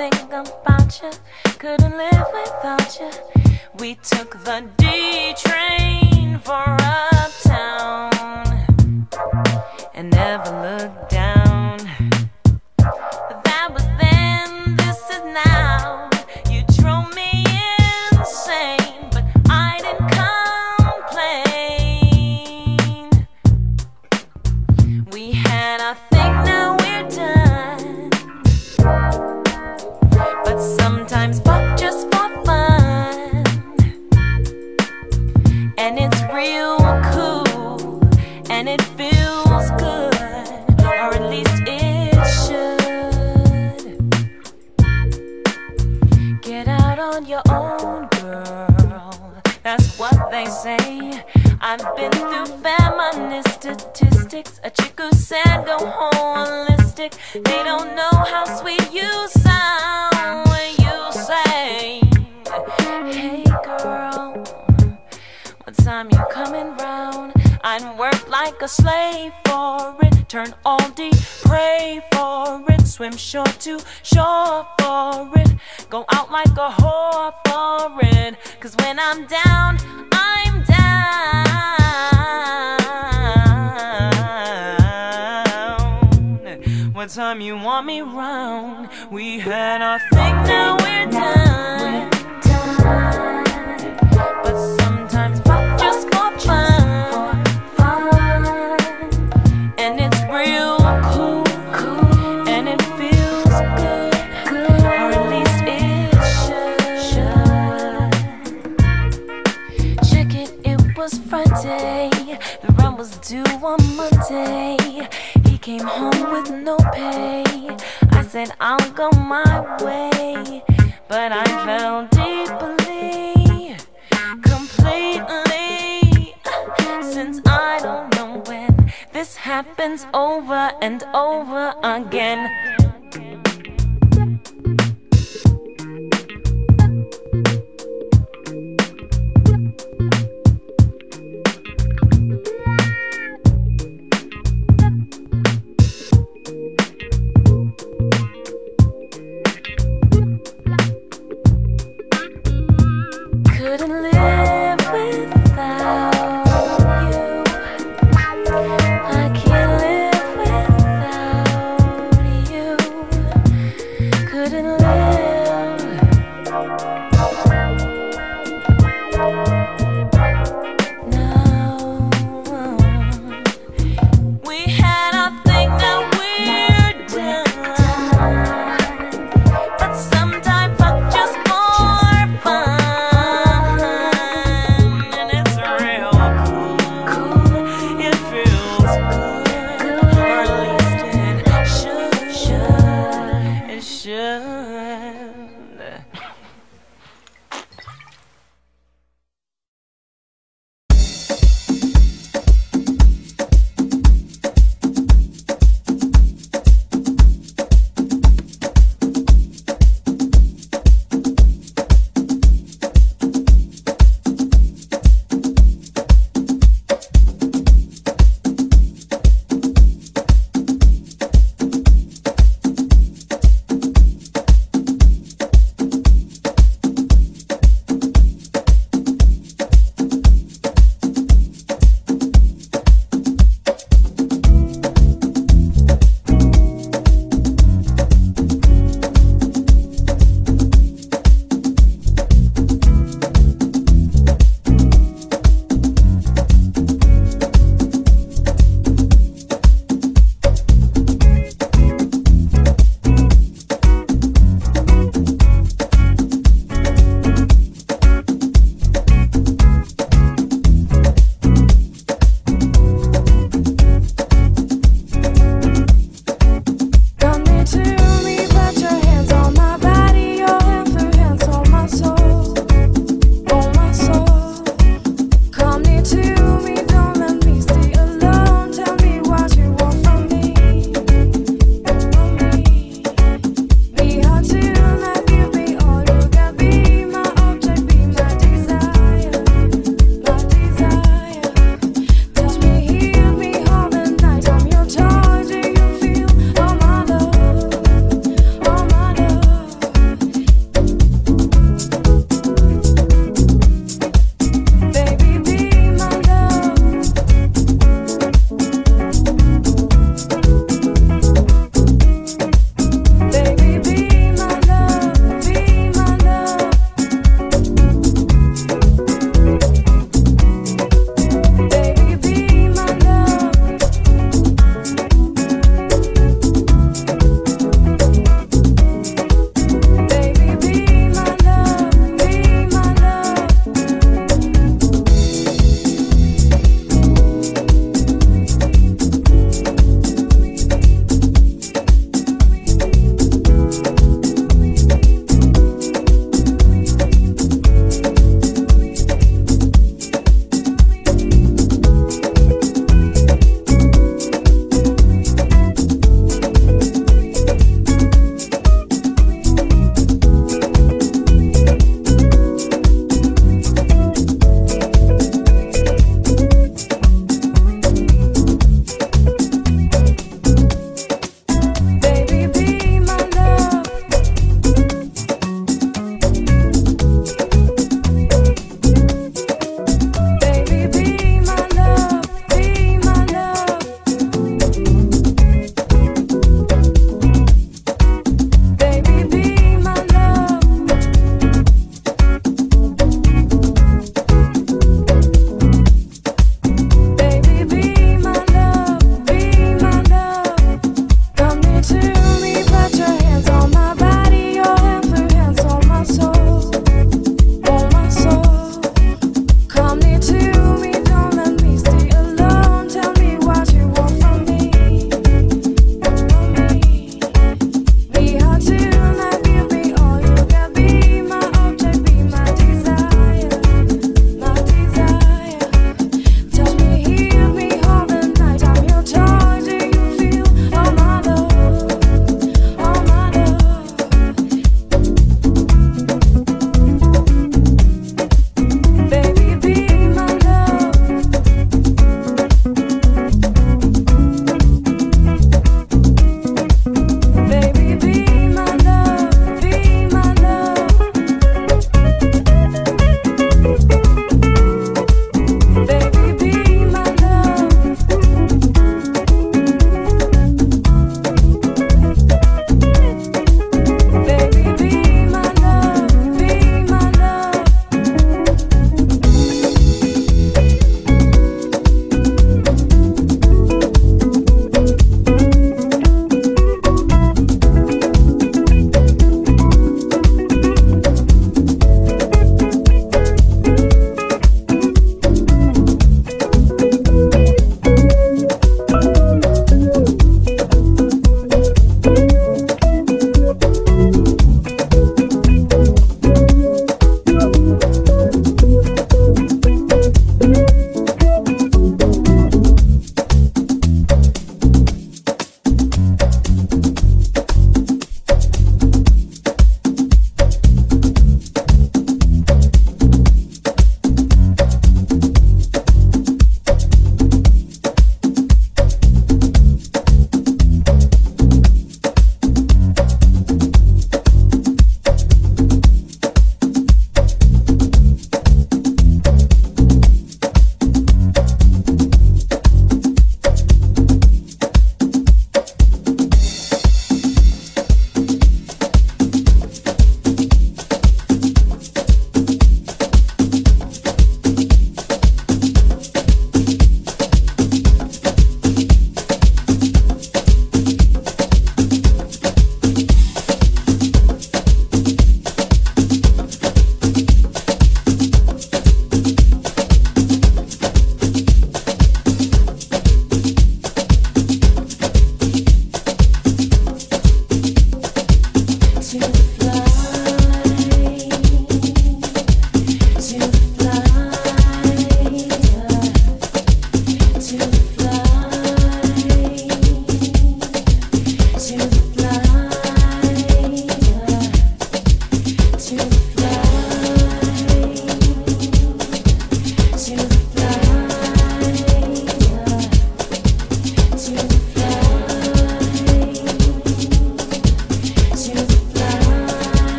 think about you. Couldn't live without you. We took the D train for us.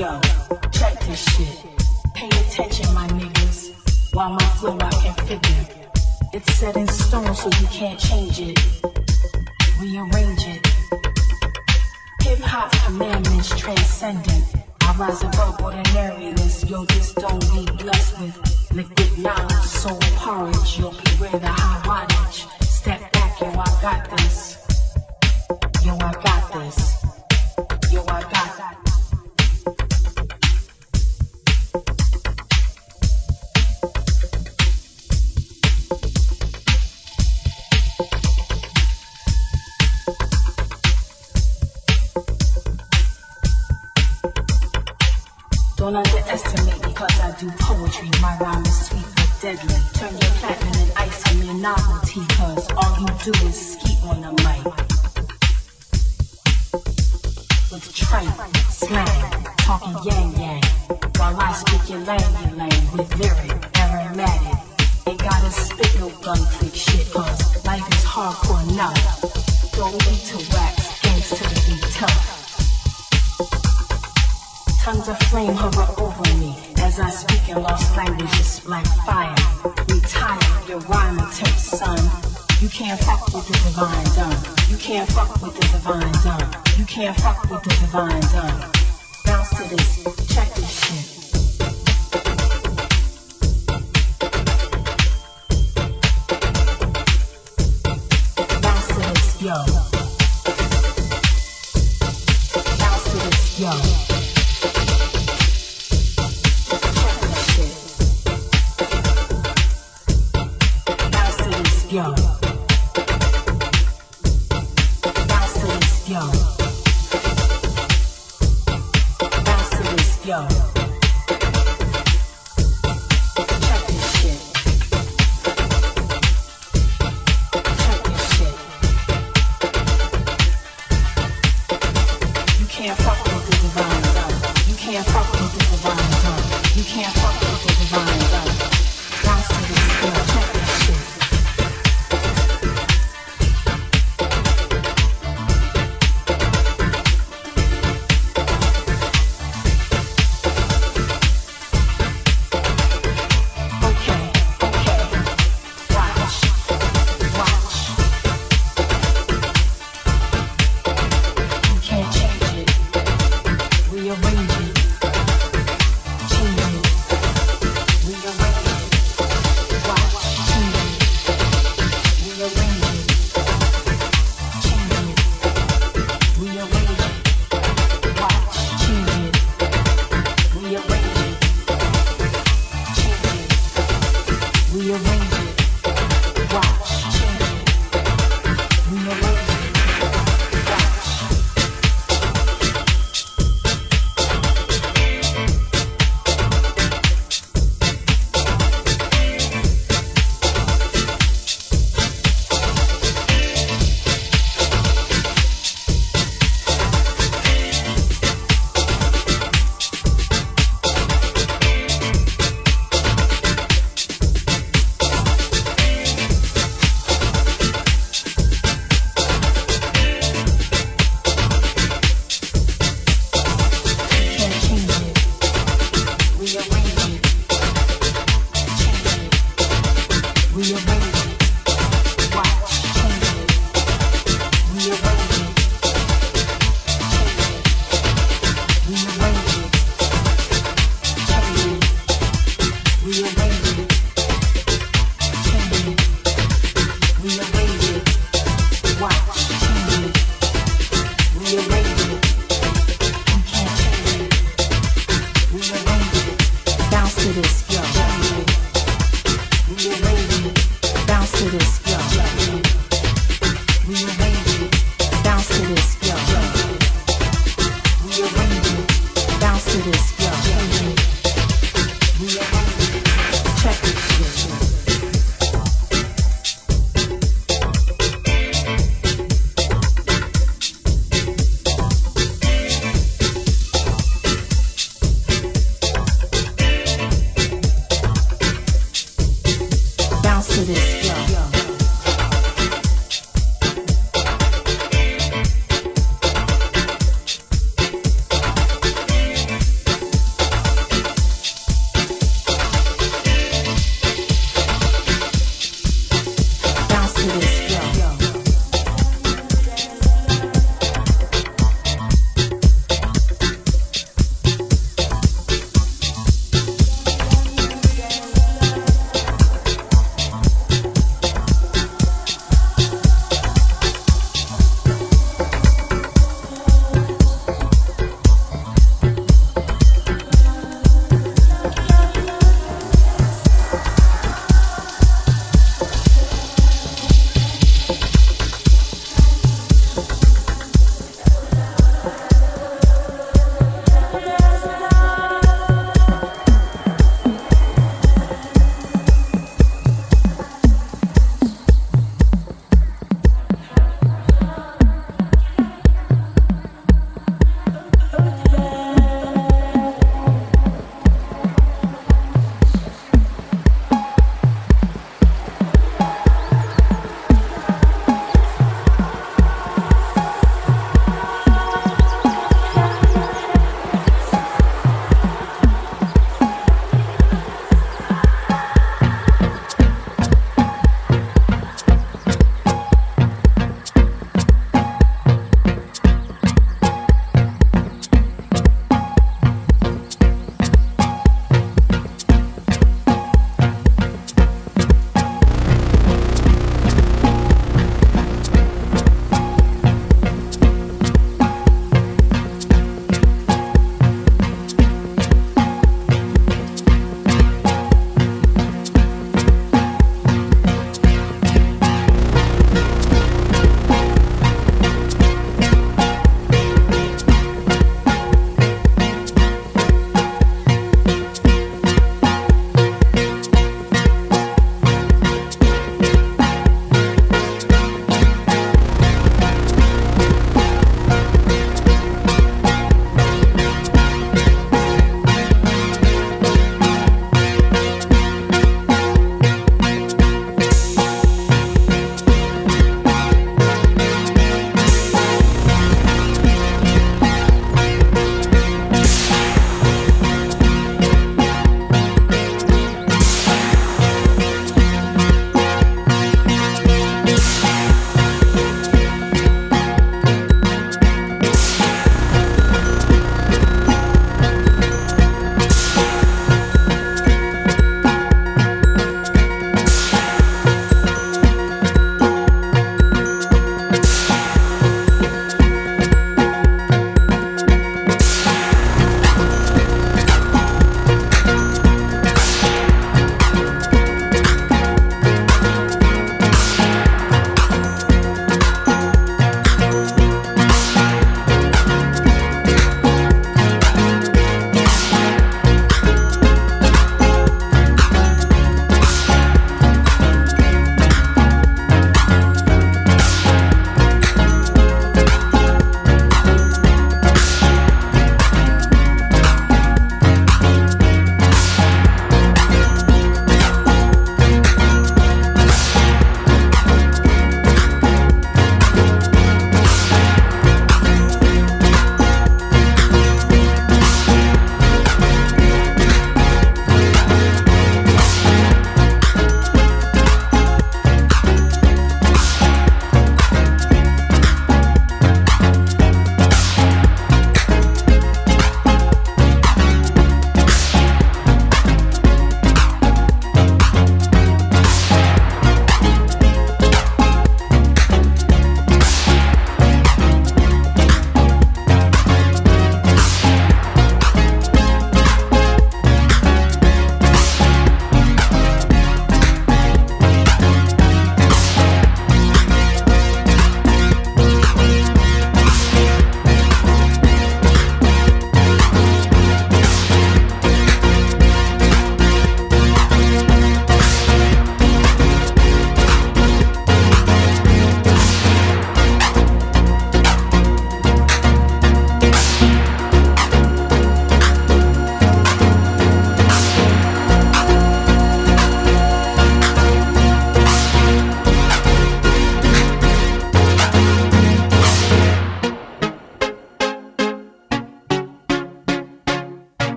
Yo, check this shit. Pay attention, my niggas, while my flow I can figure. It's set in stone, so you can't change it. Rearrange it. Hip hop commandments transcendent. I rise above ordinariness. Yo, this don't be blessed with liquid knowledge, soul porridge. Yo, beware the high wattage. Step back, yo, I got this. Yo, I got this. Yo, I got Don't underestimate because I do poetry. My rhyme is sweet but deadly. Turn your platinum and ice on your novelty, cause all you do is ski on the mic. With trite, slang, talking yang yang. While I speak your lang lang with lyric, aromatic. Ain't gotta spit no gun freak shit, cause life is hardcore now. Don't need to rap. Tongues of flame hover over me as I speak in lost languages like fire. Retire your rhyme attempt, son. You can't fuck with the divine done. You can't fuck with the divine done. You can't fuck with the divine done. Bounce to this, check this shit.